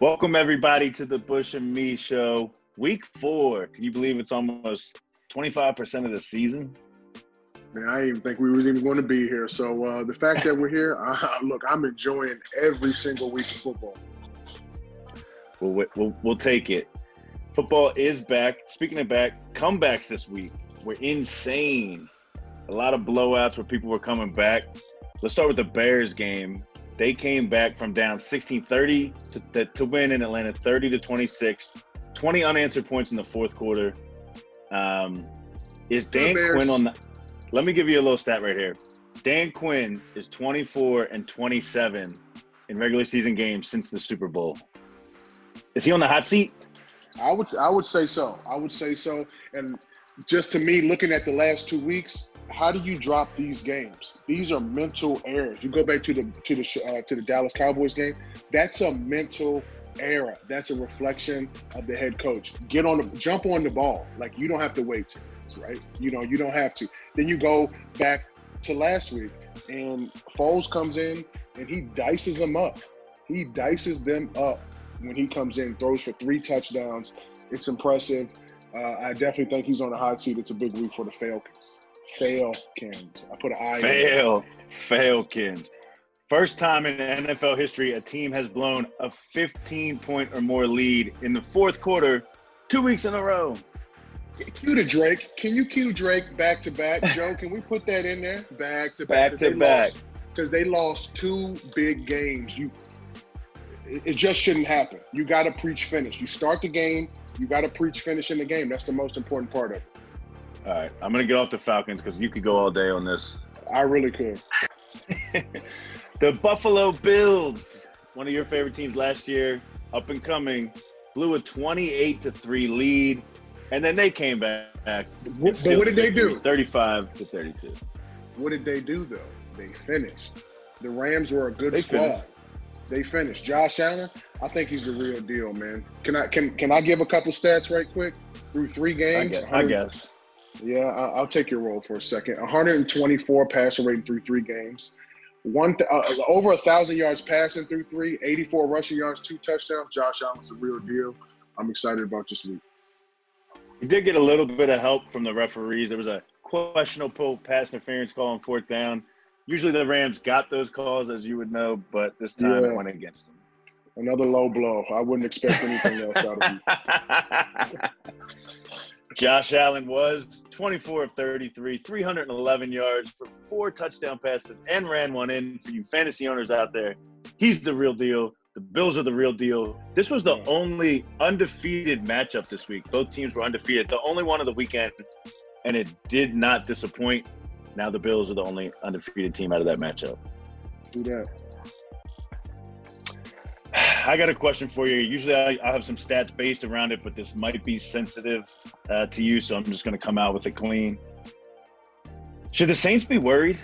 Welcome everybody to the Bush and Mee show. Week four. Can you believe it's almost 25% of the season? Man, I didn't even think we was even going to be here. So uh, the fact that we're here, uh, look, I'm enjoying every single week of football. We'll, we'll, we'll take it. Football is back. Speaking of back, comebacks this week were insane. A lot of blowouts where people were coming back. Let's start with the Bears game. They came back from down 16-30 to, to win in Atlanta 30 to 26. 20 unanswered points in the fourth quarter. Um, is Dan Quinn on the? Let me give you a little stat right here. Dan Quinn is 24 and 27 in regular season games since the Super Bowl. Is he on the hot seat? I would I would say so. I would say so. And just to me, looking at the last two weeks, how do you drop these games? These are mental errors. You go back to the to the uh, to the Dallas Cowboys game. That's a mental error. That's a reflection of the head coach. Get on the jump on the ball. Like you don't have to wait, right? You know you don't have to. Then you go back to last week, and Foles comes in and he dices them up. He dices them up when he comes in, throws for three touchdowns. It's impressive. Uh, I definitely think he's on the hot seat. It's a big week for the Falcons. Falcons. I put an I. Fail. Falcons. First time in NFL history, a team has blown a 15 point or more lead in the fourth quarter, two weeks in a row. Cue to Drake. Can you cue Drake back to back? Joe, can we put that in there? Back to back. Back to back. Because they lost two big games. You it just shouldn't happen. You got to preach finish. You start the game, you got to preach finish in the game. That's the most important part of it. All right, I'm gonna get off the Falcons because you could go all day on this. I really could. the Buffalo Bills, one of your favorite teams last year, up and coming, blew a 28 to three lead, and then they came back. But what did they do? 35 to 32. What did they do though? They finished. The Rams were a good they squad. Finished. They finished. Josh Allen, I think he's the real deal, man. Can I can can I give a couple stats right quick through three games? I guess. I guess. Yeah, I'll take your role for a second. 124 passer rating through three games. One uh, over a thousand yards passing through three, 84 rushing yards, two touchdowns. Josh Allen's the real deal. I'm excited about this week. He did get a little bit of help from the referees. There was a questionable pass interference call on fourth down. Usually the Rams got those calls, as you would know, but this time yeah. it went against them. Another low blow. I wouldn't expect anything else out of you. Josh Allen was 24 of 33, 311 yards for four touchdown passes and ran one in for you fantasy owners out there. He's the real deal. The Bills are the real deal. This was the only undefeated matchup this week. Both teams were undefeated. The only one of the weekend, and it did not disappoint. Now the Bills are the only undefeated team out of that matchup. Do that. I got a question for you. Usually I, I, have some stats based around it, but this might be sensitive uh, to you, so I'm just going to come out with a clean. Should the Saints be worried?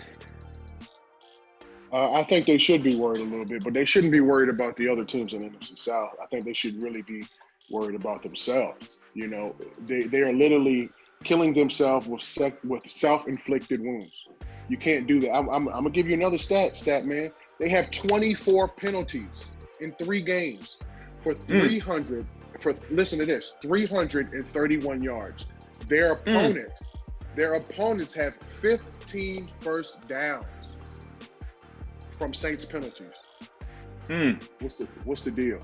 Uh, I think they should be worried a little bit, but they shouldn't be worried about the other teams in the NFC South. I think they should really be worried about themselves. You know, they, they are literally killing themselves with sec- with self-inflicted wounds. You can't do that. I'm, I'm, I'm gonna give you another stat, stat man. They have 24 penalties in three games for hmm. 300 mm. for listen to this 331 yards their hmm. opponents mm. their opponents have 15 first downs from saints penalties mm. what's the what's the deal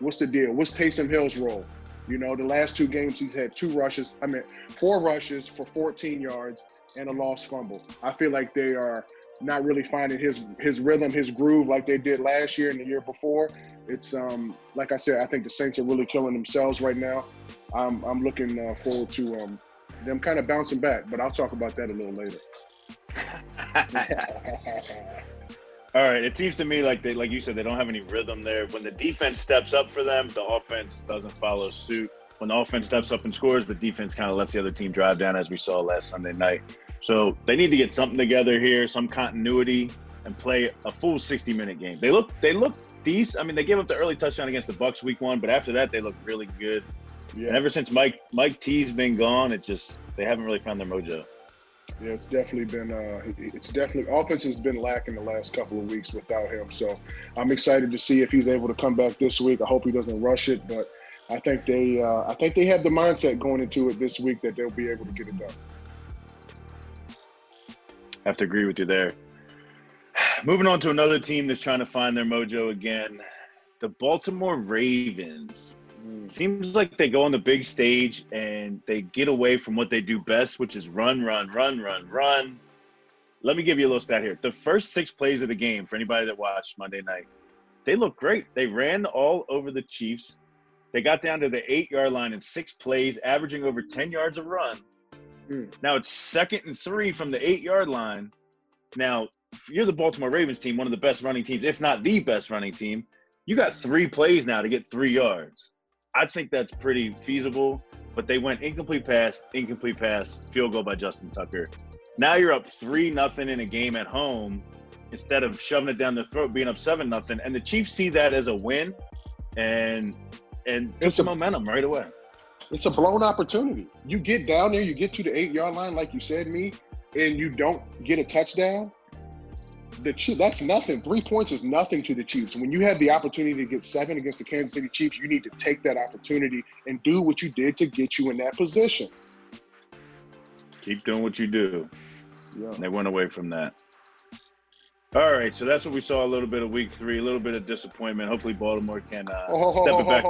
what's the deal what's Taysom Hill's role you know the last two games he's had two rushes i mean four rushes for 14 yards and a lost fumble i feel like they are not really finding his his rhythm, his groove like they did last year and the year before. It's um like I said, I think the Saints are really killing themselves right now. I'm I'm looking uh, forward to um them kind of bouncing back, but I'll talk about that a little later. All right, it seems to me like they like you said they don't have any rhythm there. When the defense steps up for them, the offense doesn't follow suit. When the offense steps up and scores, the defense kind of lets the other team drive down as we saw last Sunday night. So they need to get something together here, some continuity, and play a full 60 minute game. They look they look decent. I mean, they gave up the early touchdown against the Bucs week one, but after that they look really good. Yeah. And ever since Mike Mike T's been gone, it just they haven't really found their mojo. Yeah, it's definitely been. Uh, it's definitely offense has been lacking the last couple of weeks without him. So I'm excited to see if he's able to come back this week. I hope he doesn't rush it, but I think they. Uh, I think they have the mindset going into it this week that they'll be able to get it done. I have to agree with you there. Moving on to another team that's trying to find their mojo again, the Baltimore Ravens. Seems like they go on the big stage and they get away from what they do best, which is run, run, run, run, run. Let me give you a little stat here. The first six plays of the game, for anybody that watched Monday night, they look great. They ran all over the Chiefs. They got down to the eight yard line in six plays, averaging over 10 yards a run. Mm. Now it's second and three from the eight yard line. Now, you're the Baltimore Ravens team, one of the best running teams, if not the best running team. You got three plays now to get three yards. I think that's pretty feasible, but they went incomplete pass, incomplete pass, field goal by Justin Tucker. Now you're up three nothing in a game at home instead of shoving it down the throat, being up seven nothing. And the Chiefs see that as a win and and took some momentum right away. It's a blown opportunity. You get down there, you get to the eight yard line, like you said, Mee, and you don't get a touchdown the Chiefs, that's nothing. Three points is nothing to the Chiefs. When you have the opportunity to get seven against the Kansas City Chiefs, you need to take that opportunity and do what you did to get you in that position. Keep doing what you do. Yeah. they went away from that. All right, so that's what we saw a little bit of week three, a little bit of disappointment. Hopefully, Baltimore can uh, oh, step it back.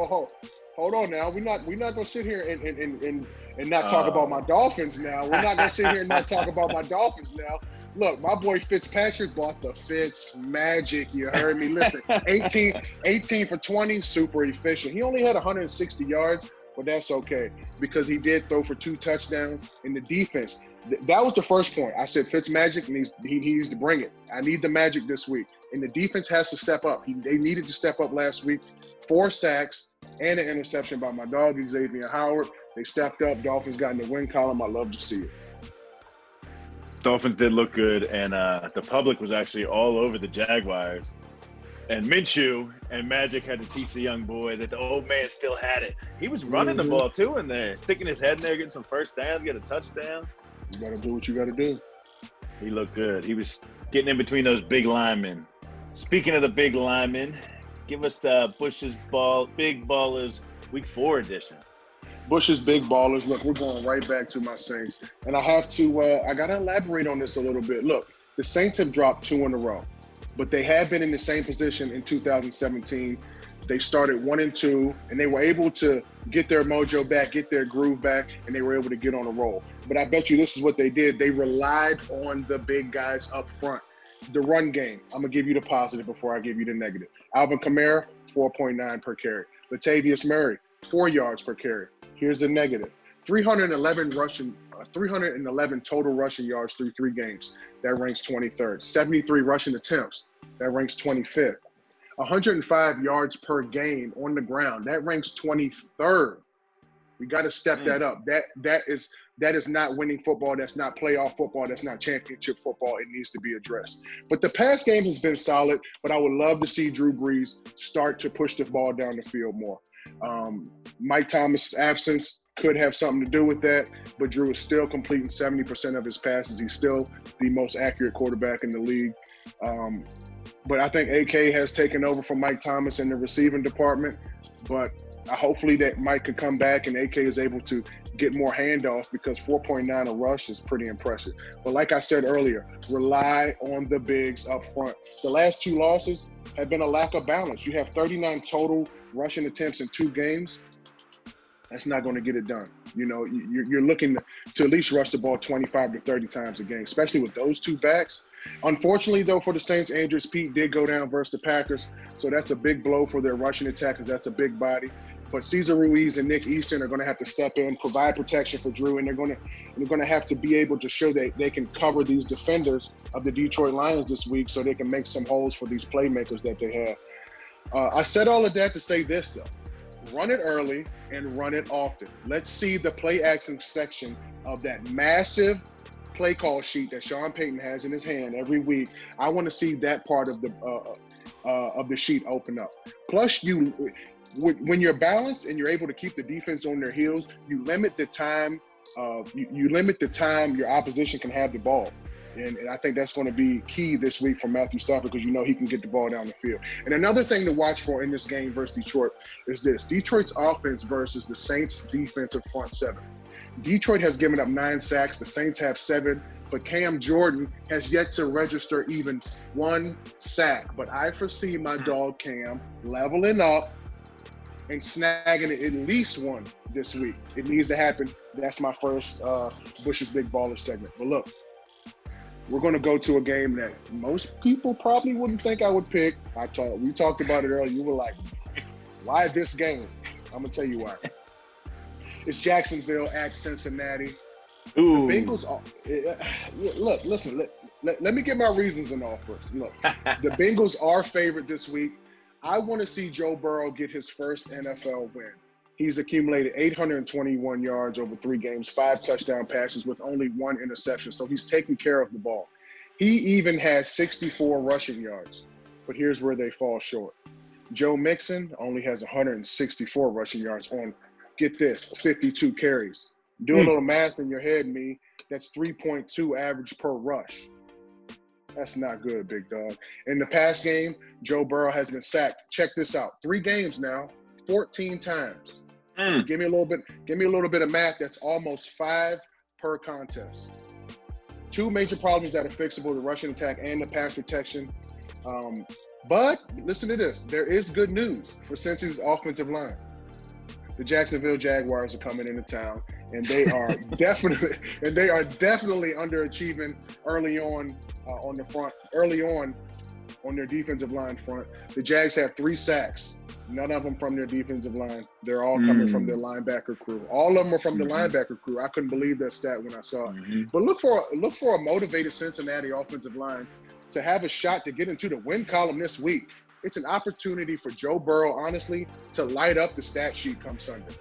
Hold on now. We're not we're not gonna sit here and and, and, and not talk uh, about my Dolphins now. We're not gonna sit here and not talk about my Dolphins now. Look, my boy Fitzpatrick bought the Fitz magic. You heard me. Listen, 18, 18 for 20, super efficient. He only had 160 yards, but that's okay because he did throw for two touchdowns in the defense. Th- that was the first point. I said Fitz magic needs he, he needs to bring it. I need the magic this week, and the defense has to step up. He, they needed to step up last week. Four sacks and an interception by my dog Xavier Howard. They stepped up. Dolphins got in the win column. I love to see it. Dolphins did look good, and uh, the public was actually all over the Jaguars. And Minshew and Magic had to teach the young boy that the old man still had it. He was running mm-hmm. the ball too in there, sticking his head in there, getting some first downs, get a touchdown. You got to do what you got to do. He looked good. He was getting in between those big linemen. Speaking of the big linemen, give us the Bush's ball, big ballers, week four edition. Bush's big ballers. Look, we're going right back to my Saints, and I have to. Uh, I got to elaborate on this a little bit. Look, the Saints have dropped two in a row, but they have been in the same position in 2017. They started one and two, and they were able to get their mojo back, get their groove back, and they were able to get on a roll. But I bet you this is what they did. They relied on the big guys up front. The run game. I'm gonna give you the positive before I give you the negative. Alvin Kamara, 4.9 per carry. Latavius Murray, four yards per carry. Here's the negative. 311 rushing, uh, 311 total rushing yards through three games. That ranks 23rd. 73 rushing attempts. That ranks 25th. 105 yards per game on the ground. That ranks 23rd. We got to step mm. that up. That that is that is not winning football. That's not playoff football. That's not championship football. It needs to be addressed. But the pass game has been solid. But I would love to see Drew Brees start to push the ball down the field more. Um, Mike Thomas' absence could have something to do with that, but Drew is still completing 70% of his passes. He's still the most accurate quarterback in the league. Um, but I think AK has taken over from Mike Thomas in the receiving department. But hopefully that Mike could come back and AK is able to get more handoffs because 4.9 a rush is pretty impressive. But like I said earlier, rely on the bigs up front. The last two losses have been a lack of balance. You have 39 total rushing attempts in two games. That's not going to get it done. You know, you're, looking to at least rush the ball 25 to 30 times a game, especially with those two backs. Unfortunately, though, for the Saints, Andrus Peat did go down versus the Packers, so that's a big blow for their rushing attack because that's a big body. But Cesar Ruiz and Nick Easton are going to have to step in, provide protection for Drew, and they're going to they're going to have to be able to show that they can cover these defenders of the Detroit Lions this week, so they can make some holes for these playmakers that they have. Uh, I said all of that to say this though: run it early and run it often. Let's see the play action section of that massive play call sheet that Sean Payton has in his hand every week. I want to see that part of the uh, uh, of the sheet open up. Plus, you when you're balanced and you're able to keep the defense on their heels, you limit the time uh, you, you limit the time your opposition can have the ball. And, and, I think that's going to be key this week for Matthew Stafford because you know he can get the ball down the field. And another thing to watch for in this game versus Detroit is this Detroit's offense versus the Saints' defensive front seven. Detroit has given up nine sacks, the Saints have seven, but Cam Jordan has yet to register even one sack. But I foresee my dog Cam leveling up and snagging at least one this week. It needs to happen. That's my first uh, Bush's Big Baller segment. But look, we're going to go to a game that most people probably wouldn't think I would pick. I talked, we talked about it earlier. You were like, "Why this game?" I'm gonna tell you why. It's Jacksonville at Cincinnati. Ooh. The Bengals. Are, eh, eh, look, listen. Let, let, let me get my reasons in all first. Look, the Bengals are favored this week. I want to see Joe Burrow get his first NFL win. He's accumulated 821 yards over three games, five touchdown passes with only one interception. So he's taking care of the ball. He even has 64 rushing yards. But here's where they fall short. Joe Mixon only has 164 rushing yards on, get this, 52 carries. Do a hmm. little math in your head, Mee. That's 3.2 average per rush. That's not good, big dog. In the past game, Joe Burrow has been sacked. Check this out. Three games now, 14 times. Mm. Give me a little bit, give me a little bit of math. That's almost five per contest. Two major problems that are fixable: the rushing attack and the pass protection. Um, but listen to this: there is good news for Cincy's offensive line. The Jacksonville Jaguars are coming into town, and they are definitely and they are definitely underachieving early on uh, on the front. Early on on their defensive line front, the Jags have three sacks None of them from their defensive line. They're all coming from their mm. linebacker crew. All of them are from the mm-hmm. linebacker crew. I couldn't believe that stat when I saw it. Mm-hmm. But look for look for a motivated Cincinnati offensive line to have a shot to get into the win column this week. It's an opportunity for Joe Burrow, honestly, to light up the stat sheet come Sunday.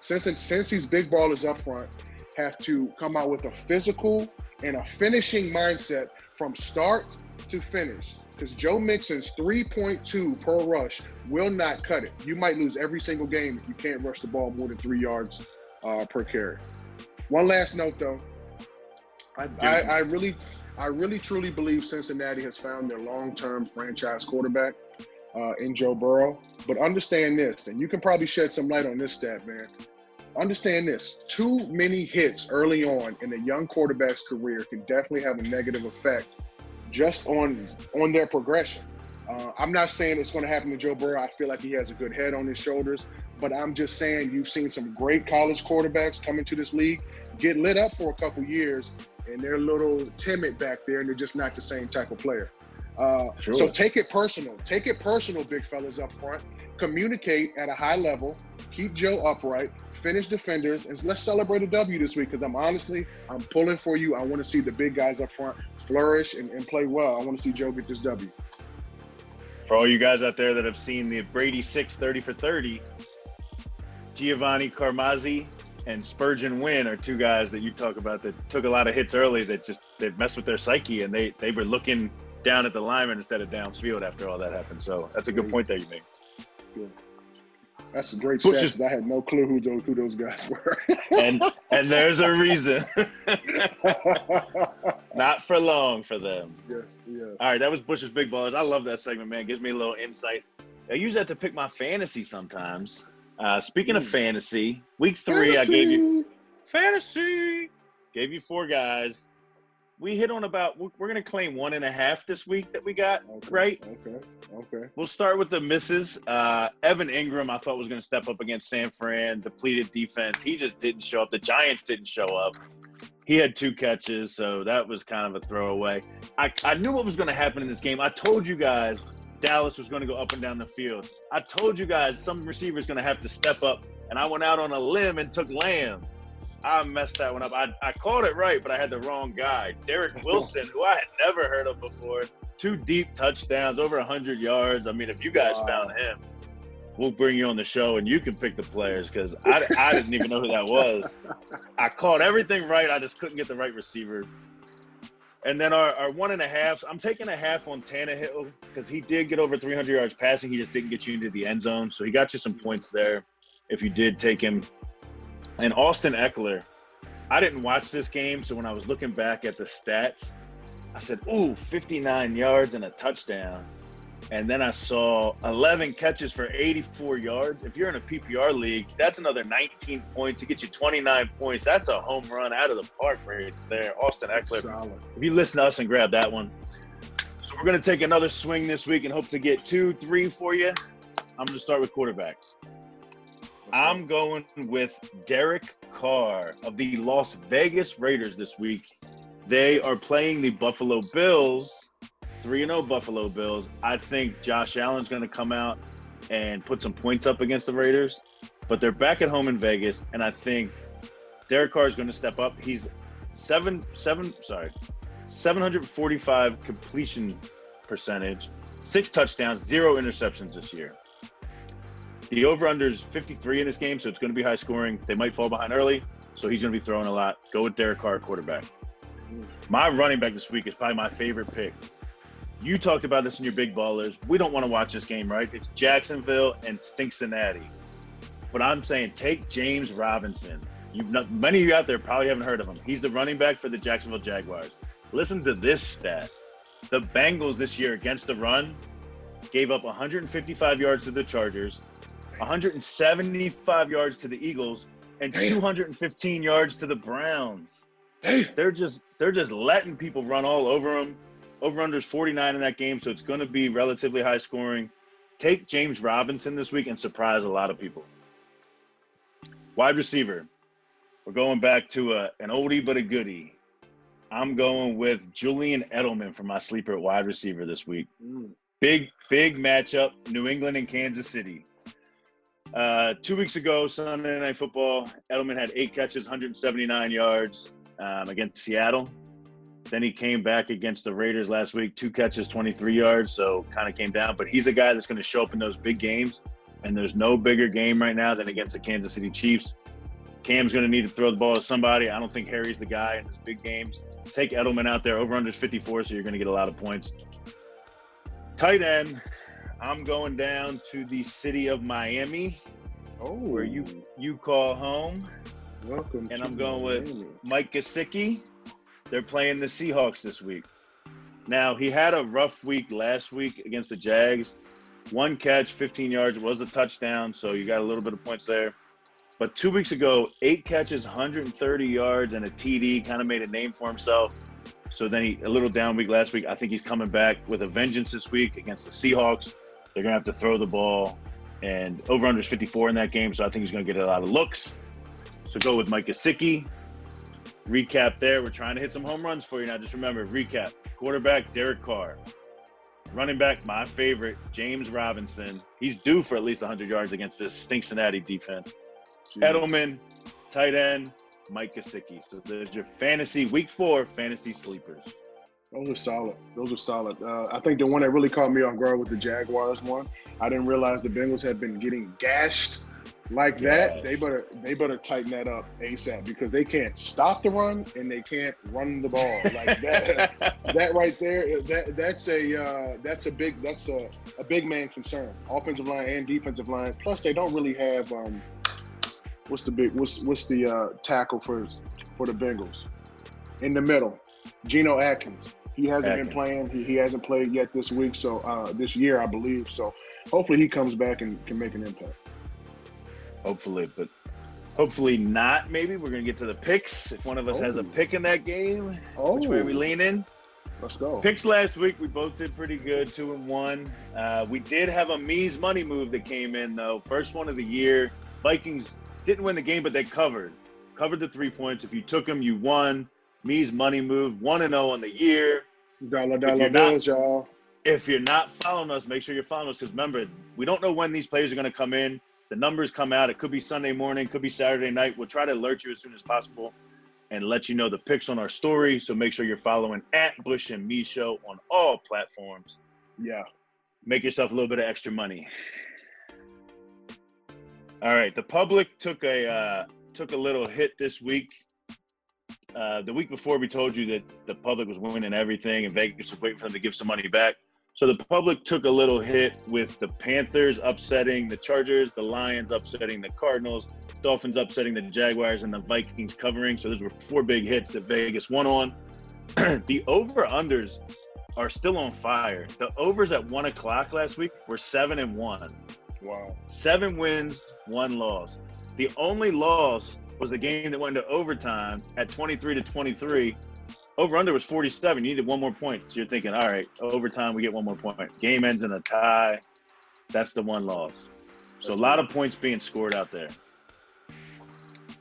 Since since these big ballers up front have to come out with a physical and a finishing mindset from start to finish because Joe Mixon's 3.2 per rush will not cut it. You might lose every single game if you can't rush the ball more than three yards uh, per carry. One last note, though. I, I, I, really, I really truly believe Cincinnati has found their long-term franchise quarterback uh, in Joe Burrow. But understand this, and you can probably shed some light on this stat, man. Understand this: too many hits early on in a young quarterback's career can definitely have a negative effect just on on their progression. Uh, I'm not saying it's going to happen to Joe Burrow. I feel like he has a good head on his shoulders, but I'm just saying you've seen some great college quarterbacks come into this league, get lit up for a couple years, and they're a little timid back there, and they're just not the same type of player. Uh, sure. So take it personal. Take it personal, big fellas up front. Communicate at a high level. Keep Joe upright. Finish defenders, and let's celebrate a W this week. Because I'm honestly, I'm pulling for you. I want to see the big guys up front flourish and, and play well. I want to see Joe get this W. For all you guys out there that have seen the Brady 6 30 for 30, Giovanni Carmazzi and Spurgeon Wynn are two guys that you talk about that took a lot of hits early that just they've messed with their psyche and they they were looking down at the lineman instead of downfield after all that happened. So that's a good point that you make. Good. That's a great stat. I had no clue who those who those guys were. and and there's a reason. Not for long for them. Yes, yes. All right, that was Bush's Big Ballers. I love that segment, man. Gives me a little insight. I use that to pick my fantasy sometimes. Uh, speaking of hmm. fantasy, week three, fantasy. I gave you fantasy. Gave you four guys we hit on about we're going to claim one and a half this week that we got okay, right? okay okay. We'll start with the misses. Uh, evan Engram, i thought was going to step up against san fran depleted defense. He just didn't show up. The giants didn't show up. He had two catches so that was kind of a throwaway. I, I knew what was going to happen in this game. I told you guys dallas was going to go up and down the field. I told you guys some receivers going to have to step up and i went out on a limb and took lamb I messed that one up. I, I called it right, but I had the wrong guy. Cedrick Wilson, who I had never heard of before. Two deep touchdowns, over 100 yards. I mean, if you guys wow. found him, we'll bring you on the show and you can pick the players because I, I didn't even know who that was. I called everything right. I just couldn't get the right receiver. And then our, our one and a half, I'm taking a half on Tannehill because he did get over 300 yards passing. He just didn't get you into the end zone. So he got you some points there if you did take him and Austin Ekeler, I didn't watch this game, so when I was looking back at the stats, I said, "Ooh, 59 yards and a touchdown." And then I saw 11 catches for 84 yards. If you're in a PPR league, that's another 19 points to get you 29 points. That's a home run out of the park right there. Austin. Solid. If you listen to us and grab that one. So we're going to take another swing this week and hope to get two, three for you. I'm going to start with quarterbacks. I'm going with Derek Carr of the Las Vegas Raiders this week. They are playing the Buffalo Bills 3 0 Buffalo Bills. I think Josh Allen's going to come out and put some points up against the Raiders, but they're back at home in Vegas, and I think Derek Carr is going to step up. He's seven, seven, sorry, 745 completion percentage, six touchdowns, zero interceptions this year. The over under is 53 in this game, so it's going to be high scoring. They might fall behind early, so he's going to be throwing a lot. Go with Derek Carr, quarterback. My running back this week is probably my favorite pick. You talked about this in your big ballers. We don't want to watch this game, right? It's Jacksonville and Cincinnati. But I'm saying take James Robinson. You've not, many of you out there probably haven't heard of him. He's the running back for the Jacksonville Jaguars. Listen to this stat. The Bengals this year against the run gave up 155 yards to the Chargers, 175 yards to the Eagles, and 215 yards to the Browns. They're just they're just letting people run all over them. Over under is 49 in that game, so it's going to be relatively high scoring. Take James Robinson this week and surprise a lot of people. Wide receiver. We're going back to a, an oldie but a goodie. I'm going with Julian Edelman for my sleeper at wide receiver this week. Mm. Big, big matchup New England and Kansas City. Uh, two weeks ago, Sunday Night Football, Edelman had eight catches, 179 yards um, against Seattle. Then he came back against the Raiders last week, two catches, 23 yards, so kind of came down. But he's a guy that's going to show up in those big games, and there's no bigger game right now than against the Kansas City Chiefs. Cam's going to need to throw the ball to somebody. I don't think Harry's the guy in these big games. Take Edelman out there. Over under 54, so you're going to get a lot of points. Tight end, I'm going down to the city of Miami, oh. where you you call home. Welcome. And I'm going Miami. with Mike Gesicki they're playing the Seahawks this week. Now, he had a rough week last week against the Jags. One catch, 15 yards, was a touchdown, so you got a little bit of points there. But two weeks ago, eight catches, 130 yards, and a TD, kind of made a name for himself. So then he a little down week last week. I think he's coming back with a vengeance this week against the Seahawks. They're gonna have to throw the ball, and over under is 54 in that game. So I think he's gonna get a lot of looks. So go with Mike Gesicki recap there. We're trying to hit some home runs for you now. Just remember, recap. Quarterback, Derek Carr. Running back, my favorite, James Robinson. He's due for at least 100 yards against this Cincinnati defense. Jeez. Edelman, tight end, Mike Gesicki. So there's your fantasy week four fantasy sleepers. Those are solid. Those are solid. Uh, I think the one that really caught me off guard was the Jaguars one. I didn't realize the Bengals had been getting gashed like that, they better they better tighten that up ASAP because they can't stop the run and they can't run the ball like that. that right there, that that's a uh, that's a big that's a, a big man concern, offensive line and defensive line. Plus, they don't really have um, what's the big what's what's the uh, tackle for for the Bengals in the middle, Geno Atkins. He hasn't been playing. He, he hasn't played yet this week, so uh, this year I believe. So hopefully he comes back and can make an impact. Hopefully, but hopefully not. Maybe we're gonna get to the picks. If one of us oh. has a oh. pick in that game, oh. which way are we oh. leaning? Let's go. Picks last week, we both did pretty good, two and one. Uh, we did have a Mee's money move that came in though. First one of the year. Vikings didn't win the game, but they covered. Covered the three points. If you took them, you won. Mee's money move, one and zero on the year. Dollar dollar bills, y'all. If you're not following us, make sure you're following us because remember, we don't know when these players are going to come in. The numbers come out. It could be Sunday morning, could be Saturday night. We'll try to alert you as soon as possible and let you know the picks on our story. So make sure you're following at Bush and Mee Show on all platforms. Yeah. Make yourself a little bit of extra money. All right. The public took a uh, took a little hit this week. Uh, the week before, we told you that the public was winning everything, and Vegas was waiting for them to give some money back. So the public took a little hit with the Panthers upsetting the Chargers, the Lions upsetting the Cardinals, Dolphins upsetting the Jaguars, and the Vikings covering. So those were four big hits that Vegas won on. the over unders are still on fire. The overs at one o'clock last week were seven and one. Wow. Seven wins, one loss. The only loss was the game that went into overtime at 23 to 23 over under was 47. You needed one more point. So you're thinking, all right, overtime, we get one more point. Game ends in a tie. That's the one loss. So a lot of points being scored out there.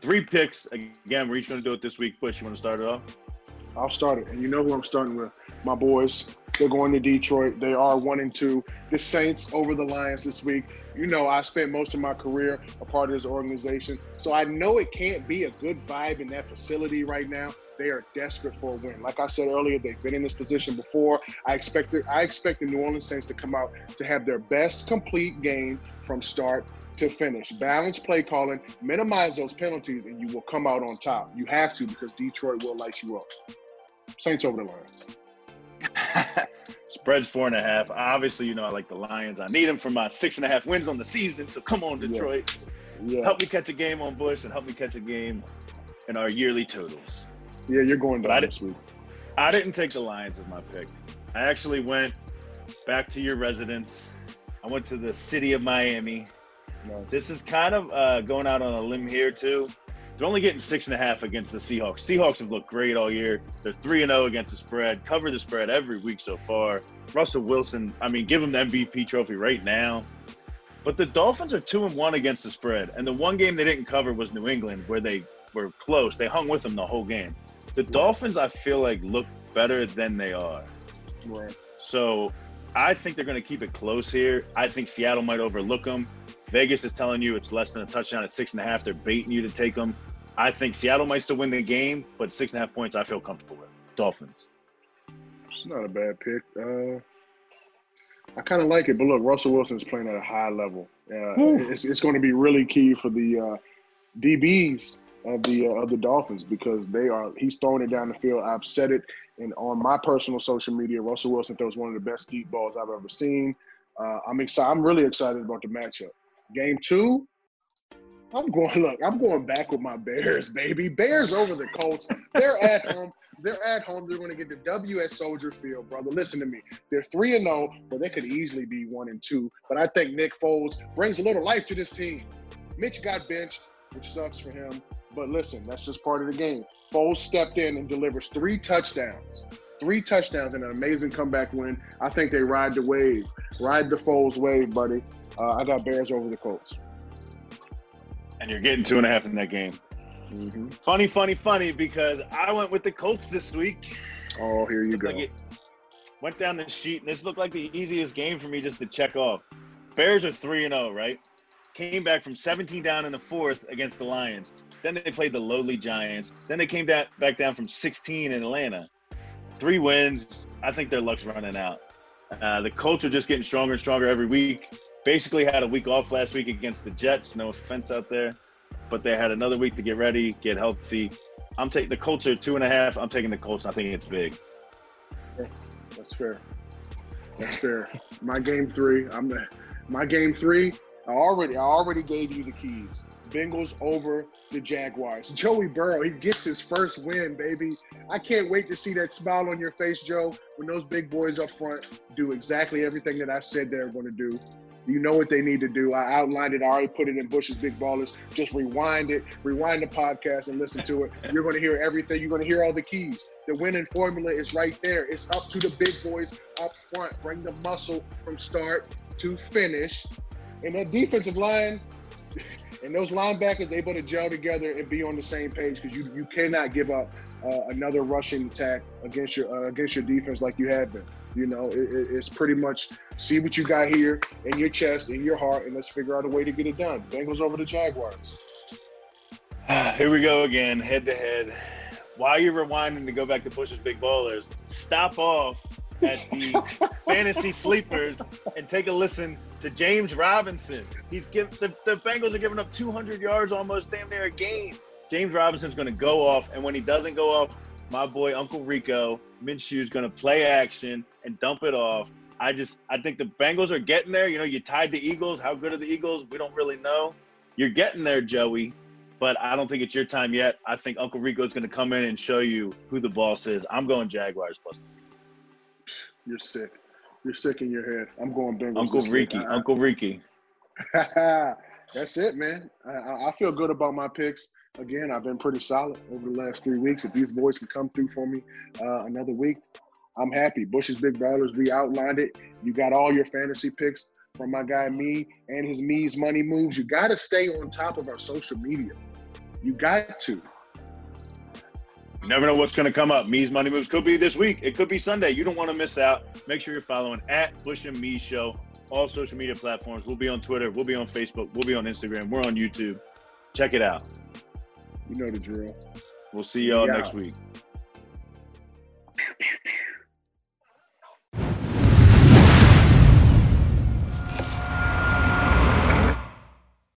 Three picks. Again, we're each going to do it this week. Bush, you want to start it off? I'll start it. And you know who I'm starting with? My boys. They're going to Detroit. They are one and two. The Saints over the Lions this week. You know, I spent most of my career a part of this organization. So I know it can't be a good vibe in that facility right now. They are desperate for a win. Like I said earlier, they've been in this position before. I expect I expect the New Orleans Saints to come out to have their best complete game from start to finish. Balanced play calling, minimize those penalties, and you will come out on top. You have to because Detroit will light you up. Saints over the Lions. Spread's four and a half. Obviously, you know I like the Lions. I need them for my six and a half wins on the season. So come on, Detroit. Yeah. yeah. Help me catch a game on Bush and help me catch a game in our yearly totals. Yeah, you're going down this week. I didn't take the Lions as my pick. I actually went back to your residence. I went to the city of Miami. No. This is kind of uh, going out on a limb here too. They're only getting six and a half against the Seahawks. Seahawks have looked great all year. They're three and zero oh against the spread. Cover the spread every week so far. Russell Wilson. I mean, give him the MVP trophy right now. But the Dolphins are two and one against the spread, and the one game they didn't cover was New England, where they were close. They hung with them the whole game. The Dolphins, I feel like, look better than they are. Right. So I think they're going to keep it close here. I think Seattle might overlook them. Vegas is telling you it's less than a touchdown at six and a half. They're baiting you to take them. I think Seattle might still win the game, but six and a half points I feel comfortable with. Dolphins. It's not a bad pick. Uh, I kind of like it, but look, Russell Wilson's playing at a high level. Uh, it's, it's going to be really key for the uh, DBs of the uh, of the Dolphins because they are he's throwing it down the field. I've said it and on my personal social media. Russell Wilson throws one of the best deep balls I've ever seen. Uh, I'm excited. I'm really excited about the matchup. Game two, I'm going. Look, I'm going back with my Bears, baby. Bears over the Colts. They're at home. They're at home. They're going to get the W at Soldier Field, brother. Listen to me. They're three and zero, oh, but they could easily be one and two. But I think Nick Foles brings a little life to this team. Mitch got benched, which sucks for him. But listen, that's just part of the game. Foles stepped in and delivers three touchdowns. Three touchdowns and an amazing comeback win. I think they ride the wave. Ride the Foles wave, buddy. Uh, I got Bears over the Colts. And you're getting two and a half in that game. Mm-hmm. Funny, funny, funny, because I went with the Colts this week. Oh, here you go. Like went down the sheet, and this looked like the easiest game for me just to check off. Bears are 3 and 0, right? Came back from 17 down in the fourth against the Lions. Then they played the lowly Giants. Then they came back back down from 16 in Atlanta. Three wins. I think their luck's running out. Uh, the Colts are just getting stronger and stronger every week. Basically had a week off last week against the Jets. No offense out there, but they had another week to get ready, get healthy. I'm taking the Colts are two and a half. I'm taking the Colts. I think it's big. That's fair. That's fair. My game three. I'm my game three. I already I already gave you the keys. Bengals over the Jaguars. Joey Burrow, he gets his first win, baby. I can't wait to see that smile on your face, Joe, when those big boys up front do exactly everything that I said they're going to do. You know what they need to do. I outlined it. I already put it in Bush's Big Ballers. Just rewind it, rewind the podcast and listen to it. You're going to hear everything. You're going to hear all the keys. The winning formula is right there. It's up to the big boys up front. Bring the muscle from start to finish. And that defensive line, and those linebackers, they better gel together and be on the same page because you you cannot give up uh, another rushing attack against your uh, against your defense like you have been. You know, it, it's pretty much see what you got here in your chest, in your heart, and let's figure out a way to get it done. Bengals over the Jaguars. Here we go again, head to head. While you're rewinding to go back to Bush's Big Ballers, stop off at the fantasy sleepers and take a listen to James Robinson. He's give the, the Bengals are giving up 200 yards almost damn near a game. James Robinson's going to go off, and when he doesn't go off, my boy Uncle Rico Minshew is going to play action and dump it off. I just I think the Bengals are getting there. You know, you tied the Eagles. How good are the Eagles? We don't really know. You're getting there, Joey, but I don't think it's your time yet. I think Uncle Rico is going to come in and show you who the boss is. I'm going Jaguars plus three. You're sick. You're sick in your head. I'm going Bengals. Uncle Ricky. week. Uncle Ricky. That's it, man. I I feel good about my picks. Again, I've been pretty solid over the last three weeks. If these boys can come through for me uh, another week, I'm happy. Bush's Big Ballers, we outlined it. You got all your fantasy picks from my guy Mee and his Mee's Money Moves. You got to stay on top of our social media. You got to. You never know what's going to come up. Mee's Money Moves could be this week. It could be Sunday. You don't want to miss out. Make sure you're following at Bush and Mee Show, all social media platforms. We'll be on Twitter. We'll be on Facebook. We'll be on Instagram. We're on YouTube. Check it out. You know the drill. We'll see y'all Yeah. next week.